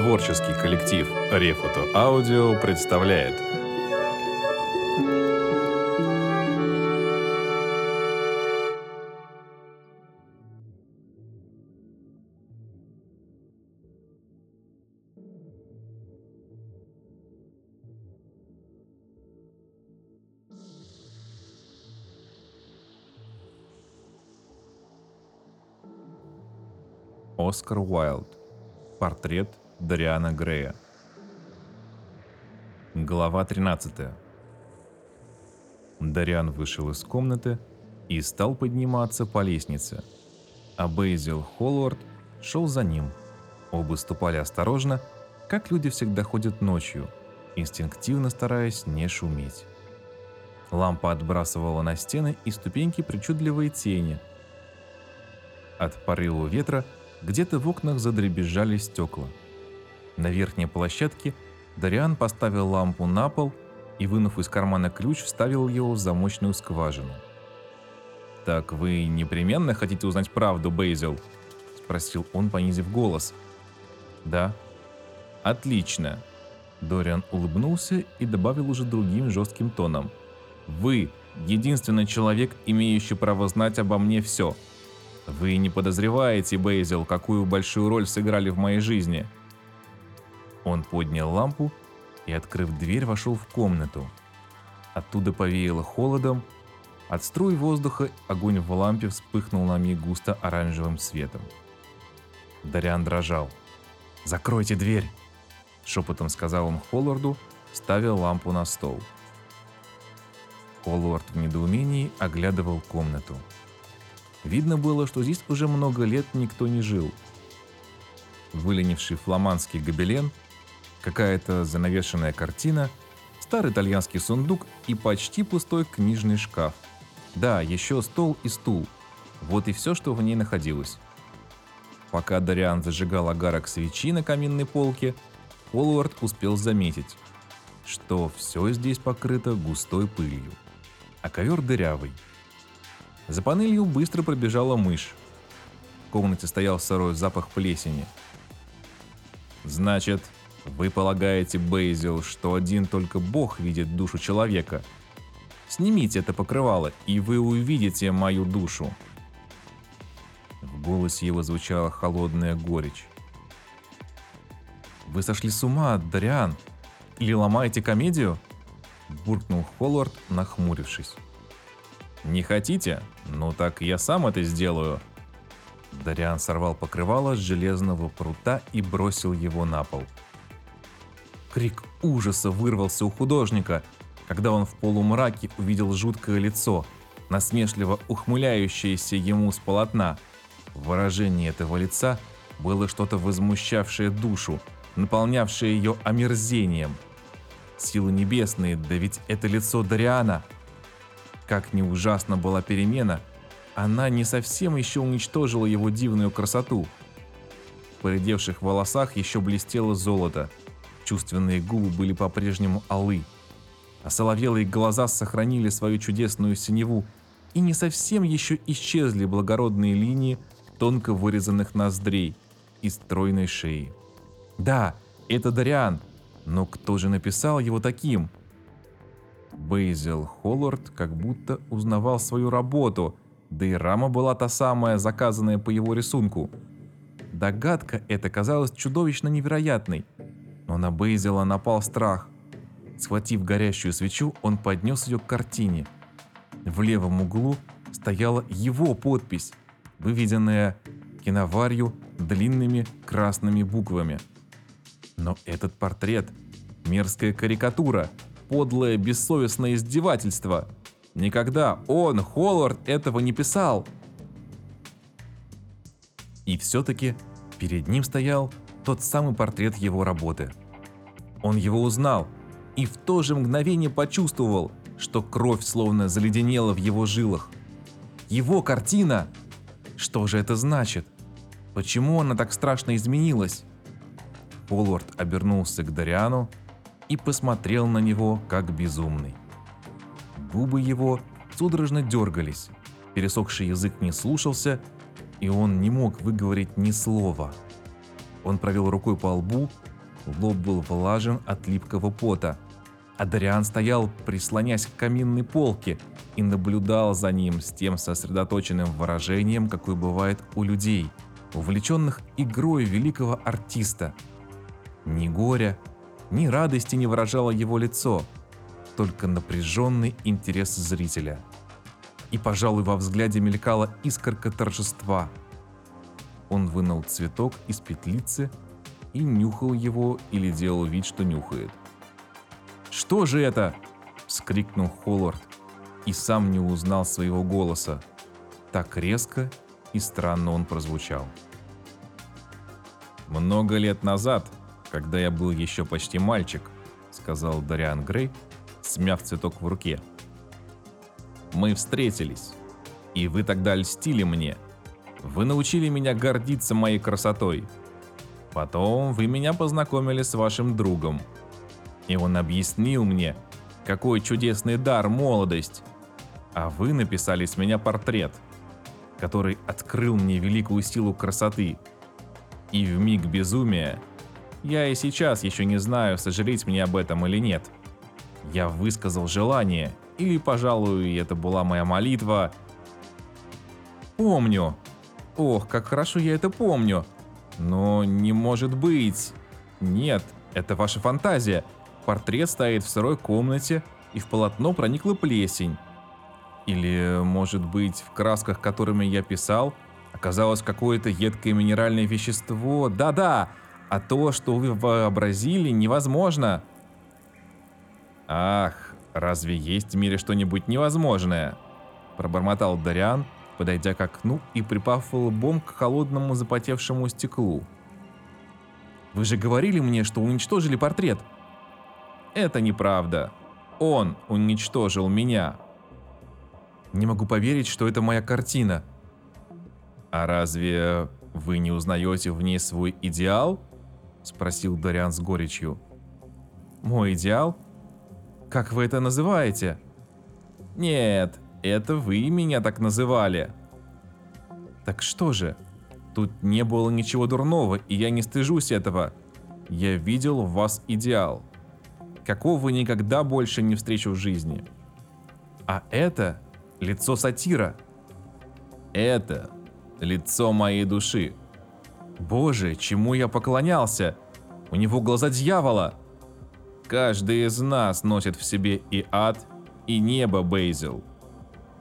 Творческий коллектив Рефото Аудио представляет Оскар Уайлд. Портрет Дариана Грея. Глава 13. Дариан вышел из комнаты и стал подниматься по лестнице, а Бейзил Холлорд шел за ним. Оба ступали осторожно, как люди всегда ходят ночью, инстинктивно стараясь не шуметь. Лампа отбрасывала на стены и ступеньки причудливые тени. От порыва ветра – где-то в окнах задребезжали стекла. На верхней площадке Дариан поставил лампу на пол и, вынув из кармана ключ, вставил его в замочную скважину. «Так вы непременно хотите узнать правду, Бейзил?» – спросил он, понизив голос. «Да». «Отлично». Дориан улыбнулся и добавил уже другим жестким тоном. «Вы – единственный человек, имеющий право знать обо мне все – вы не подозреваете, Бейзил, какую большую роль сыграли в моей жизни. Он поднял лампу и, открыв дверь, вошел в комнату. Оттуда повеяло холодом. От струй воздуха огонь в лампе вспыхнул на миг густо оранжевым светом. Дариан дрожал. «Закройте дверь!» – шепотом сказал он Холларду, ставя лампу на стол. Холлард в недоумении оглядывал комнату. Видно было, что здесь уже много лет никто не жил. Выленивший фламандский гобелен, какая-то занавешенная картина, старый итальянский сундук и почти пустой книжный шкаф. Да, еще стол и стул. Вот и все, что в ней находилось. Пока Дариан зажигал агарок свечи на каминной полке, Полуард успел заметить, что все здесь покрыто густой пылью, а ковер дырявый – за панелью быстро пробежала мышь. В комнате стоял сырой запах плесени. «Значит, вы полагаете, Бейзил, что один только Бог видит душу человека? Снимите это покрывало, и вы увидите мою душу». В голосе его звучала холодная горечь. «Вы сошли с ума, Дариан? Или ломаете комедию?» Буркнул Холлард, нахмурившись. «Не хотите? Ну так я сам это сделаю». Дариан сорвал покрывало с железного прута и бросил его на пол. Крик ужаса вырвался у художника, когда он в полумраке увидел жуткое лицо, насмешливо ухмыляющееся ему с полотна. В выражении этого лица было что-то возмущавшее душу, наполнявшее ее омерзением. Силы небесные, да ведь это лицо Дариана – как ни ужасна была перемена, она не совсем еще уничтожила его дивную красоту. В поредевших волосах еще блестело золото, чувственные губы были по-прежнему алы, а соловелые глаза сохранили свою чудесную синеву, и не совсем еще исчезли благородные линии тонко вырезанных ноздрей и стройной шеи. Да, это Дариан, но кто же написал его таким – Бейзел Холлард как будто узнавал свою работу, да и рама была та самая, заказанная по его рисунку. Догадка эта казалась чудовищно невероятной, но на Бейзела напал страх. Схватив горящую свечу, он поднес ее к картине. В левом углу стояла его подпись, выведенная киноварью длинными красными буквами. Но этот портрет – мерзкая карикатура – подлое бессовестное издевательство. Никогда он, Холлард, этого не писал. И все-таки перед ним стоял тот самый портрет его работы. Он его узнал и в то же мгновение почувствовал, что кровь словно заледенела в его жилах. Его картина! Что же это значит? Почему она так страшно изменилась? Холлард обернулся к Дариану и посмотрел на него, как безумный. Губы его судорожно дергались, пересохший язык не слушался, и он не мог выговорить ни слова. Он провел рукой по лбу, Лоб был влажен от липкого пота. А Дариан стоял, прислонясь к каминной полке, и наблюдал за ним с тем сосредоточенным выражением, какое бывает у людей, увлеченных игрой великого артиста. Ни горя, ни радости не выражало его лицо, только напряженный интерес зрителя. И, пожалуй, во взгляде мелькала искорка торжества. Он вынул цветок из петлицы и нюхал его или делал вид, что нюхает. «Что же это?» – вскрикнул Холлард и сам не узнал своего голоса. Так резко и странно он прозвучал. «Много лет назад, когда я был еще почти мальчик», — сказал Дариан Грей, смяв цветок в руке. «Мы встретились, и вы тогда льстили мне. Вы научили меня гордиться моей красотой. Потом вы меня познакомили с вашим другом, и он объяснил мне, какой чудесный дар молодость. А вы написали с меня портрет, который открыл мне великую силу красоты. И в миг безумия я и сейчас еще не знаю, сожалеть мне об этом или нет. Я высказал желание, или, пожалуй, это была моя молитва. Помню. Ох, как хорошо я это помню. Но не может быть. Нет, это ваша фантазия. Портрет стоит в сырой комнате, и в полотно проникла плесень. Или, может быть, в красках, которыми я писал, оказалось какое-то едкое минеральное вещество. Да-да, а то, что вы вообразили, невозможно. Ах, разве есть в мире что-нибудь невозможное? Пробормотал Дариан, подойдя к окну и припав лбом к холодному запотевшему стеклу. Вы же говорили мне, что уничтожили портрет. Это неправда. Он уничтожил меня. Не могу поверить, что это моя картина. А разве вы не узнаете в ней свой идеал? Спросил Дариан с горечью. Мой идеал? Как вы это называете? Нет, это вы меня так называли. Так что же? Тут не было ничего дурного, и я не стыжусь этого. Я видел в вас идеал. Какого никогда больше не встречу в жизни. А это лицо сатира. Это лицо моей души. Боже, чему я поклонялся? У него глаза дьявола. Каждый из нас носит в себе и ад, и небо, Бейзил.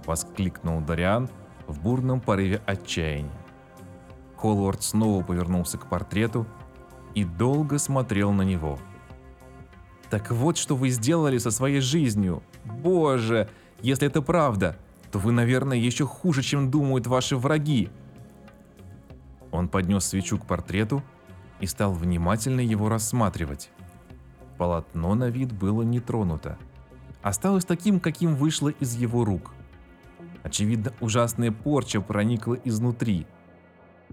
Воскликнул Дариан в бурном порыве отчаяния. Холвард снова повернулся к портрету и долго смотрел на него. «Так вот, что вы сделали со своей жизнью! Боже, если это правда, то вы, наверное, еще хуже, чем думают ваши враги!» Он поднес свечу к портрету и стал внимательно его рассматривать. Полотно на вид было не тронуто. Осталось таким, каким вышло из его рук. Очевидно, ужасная порча проникла изнутри –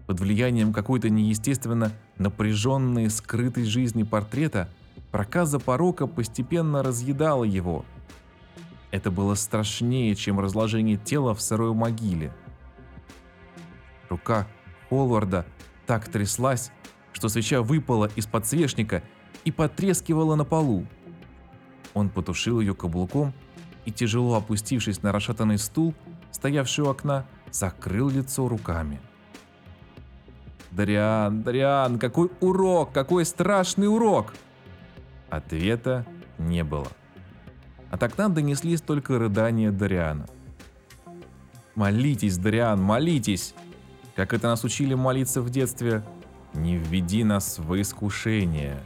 под влиянием какой-то неестественно напряженной, скрытой жизни портрета, проказа порока постепенно разъедала его. Это было страшнее, чем разложение тела в сырой могиле. Рука Холварда так тряслась, что свеча выпала из подсвечника и потрескивала на полу. Он потушил ее каблуком и, тяжело опустившись на расшатанный стул, стоявший у окна, закрыл лицо руками. Дариан, Дариан, какой урок, какой страшный урок!» Ответа не было. От окна донеслись только рыдания Дариана. «Молитесь, Дариан, молитесь!» Как это нас учили молиться в детстве, «Не введи нас в искушение,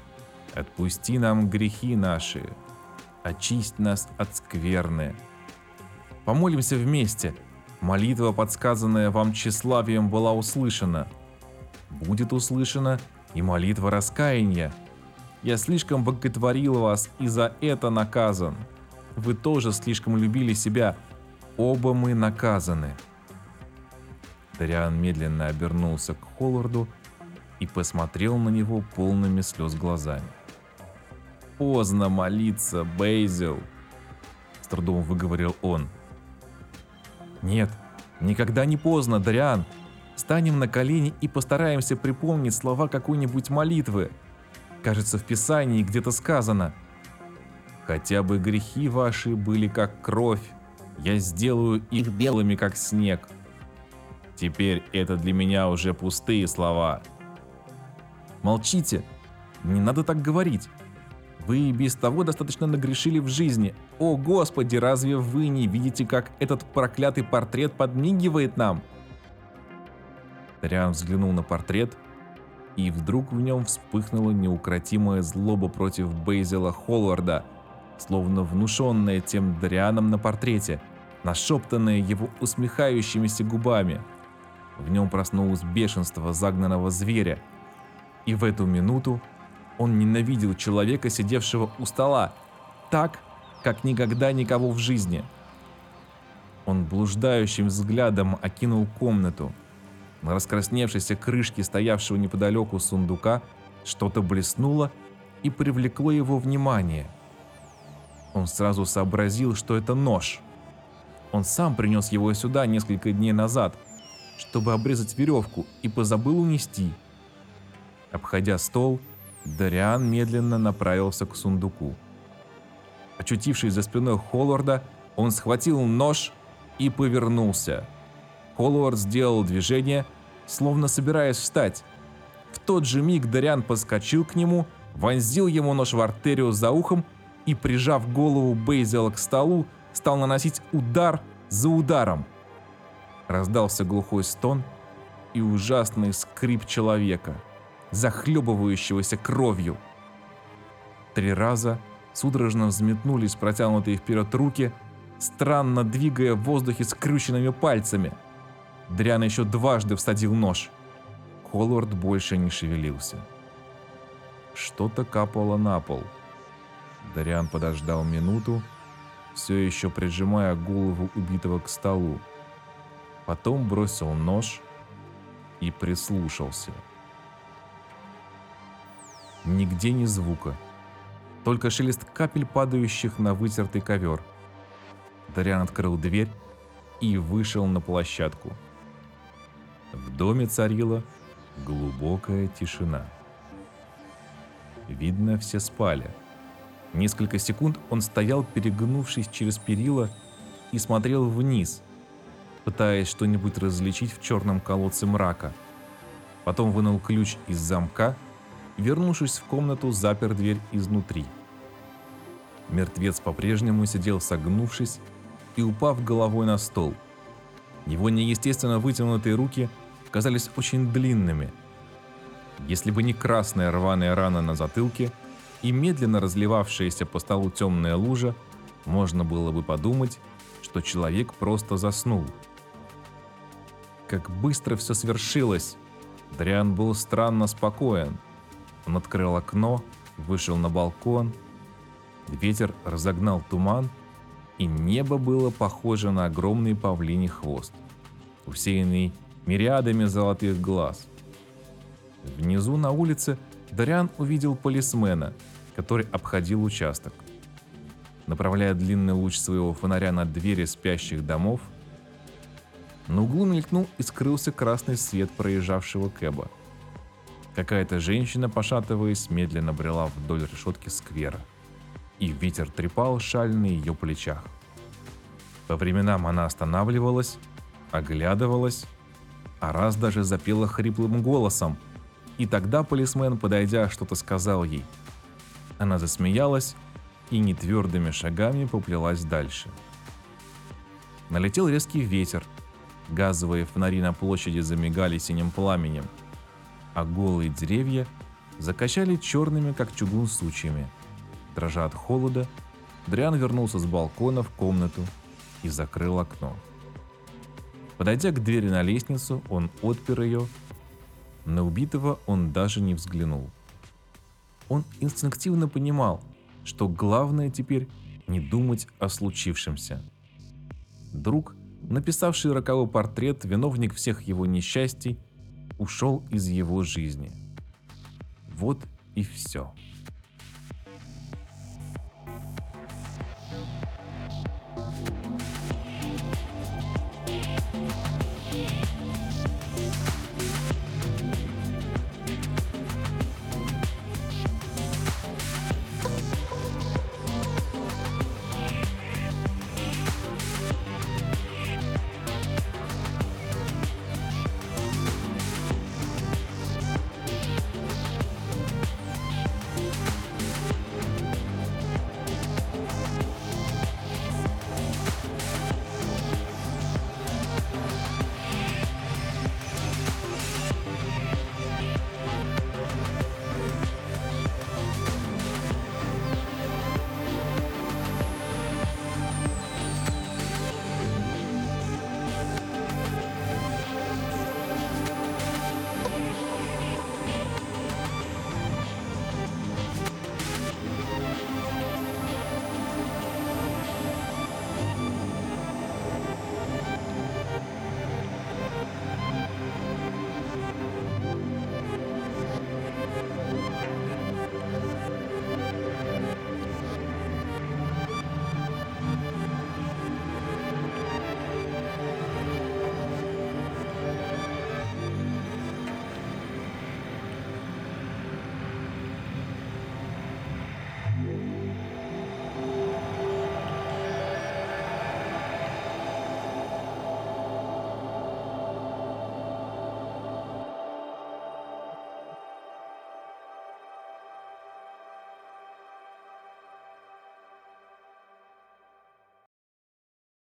отпусти нам грехи наши, очисть нас от скверны». Помолимся вместе. Молитва, подсказанная вам тщеславием, была услышана – будет услышана и молитва раскаяния. Я слишком боготворил вас и за это наказан. Вы тоже слишком любили себя. Оба мы наказаны. Дариан медленно обернулся к Холларду и посмотрел на него полными слез глазами. «Поздно молиться, Бейзил!» С трудом выговорил он. «Нет, никогда не поздно, Дариан!» Станем на колени и постараемся припомнить слова какой-нибудь молитвы. Кажется, в Писании где-то сказано «Хотя бы грехи ваши были как кровь, я сделаю их белыми, как снег». Теперь это для меня уже пустые слова. Молчите, не надо так говорить. Вы и без того достаточно нагрешили в жизни. О, Господи, разве вы не видите, как этот проклятый портрет подмигивает нам? Риан взглянул на портрет, и вдруг в нем вспыхнула неукротимая злоба против Бейзела Холларда, словно внушенная тем Дарианом на портрете, нашептанная его усмехающимися губами. В нем проснулось бешенство загнанного зверя, и в эту минуту он ненавидел человека, сидевшего у стола, так, как никогда никого в жизни. Он блуждающим взглядом окинул комнату. На раскрасневшейся крышке стоявшего неподалеку сундука что-то блеснуло и привлекло его внимание. Он сразу сообразил, что это нож. Он сам принес его сюда несколько дней назад, чтобы обрезать веревку, и позабыл унести. Обходя стол, Дариан медленно направился к сундуку. Очутившись за спиной Холларда, он схватил нож и повернулся. Холлард сделал движение, словно собираясь встать. В тот же миг Дариан подскочил к нему, вонзил ему нож в артерию за ухом и, прижав голову Бейзела к столу, стал наносить удар за ударом. Раздался глухой стон и ужасный скрип человека – захлебывающегося кровью. Три раза судорожно взметнулись протянутые вперед руки, странно двигая в воздухе скрюченными пальцами. Дрян еще дважды всадил нож. Холвард больше не шевелился. Что-то капало на пол. Дариан подождал минуту, все еще прижимая голову убитого к столу. Потом бросил нож и прислушался. Нигде ни звука. Только шелест капель, падающих на вытертый ковер. Дариан открыл дверь и вышел на площадку. В доме царила глубокая тишина. Видно, все спали. Несколько секунд он стоял, перегнувшись через перила, и смотрел вниз, пытаясь что-нибудь различить в черном колодце мрака. Потом вынул ключ из замка – вернувшись в комнату, запер дверь изнутри. Мертвец по-прежнему сидел согнувшись и упав головой на стол. Его неестественно вытянутые руки казались очень длинными. Если бы не красная рваная рана на затылке и медленно разливавшаяся по столу темная лужа, можно было бы подумать, что человек просто заснул. Как быстро все свершилось! Дриан был странно спокоен – он открыл окно, вышел на балкон. Ветер разогнал туман, и небо было похоже на огромный павлиний хвост, усеянный мириадами золотых глаз. Внизу на улице Дариан увидел полисмена, который обходил участок. Направляя длинный луч своего фонаря на двери спящих домов, на углу мелькнул и скрылся красный свет проезжавшего кэба – Какая-то женщина, пошатываясь, медленно брела вдоль решетки сквера, и ветер трепал шаль на ее плечах. По временам она останавливалась, оглядывалась, а раз даже запела хриплым голосом, и тогда полисмен, подойдя, что-то сказал ей. Она засмеялась и нетвердыми шагами поплелась дальше. Налетел резкий ветер, газовые фонари на площади замигали синим пламенем – а голые деревья закачали черными, как чугун, сучьями. Дрожа от холода, Дриан вернулся с балкона в комнату и закрыл окно. Подойдя к двери на лестницу, он отпер ее. На убитого он даже не взглянул. Он инстинктивно понимал, что главное теперь не думать о случившемся. Друг, написавший роковой портрет, виновник всех его несчастий, ушел из его жизни. Вот и все.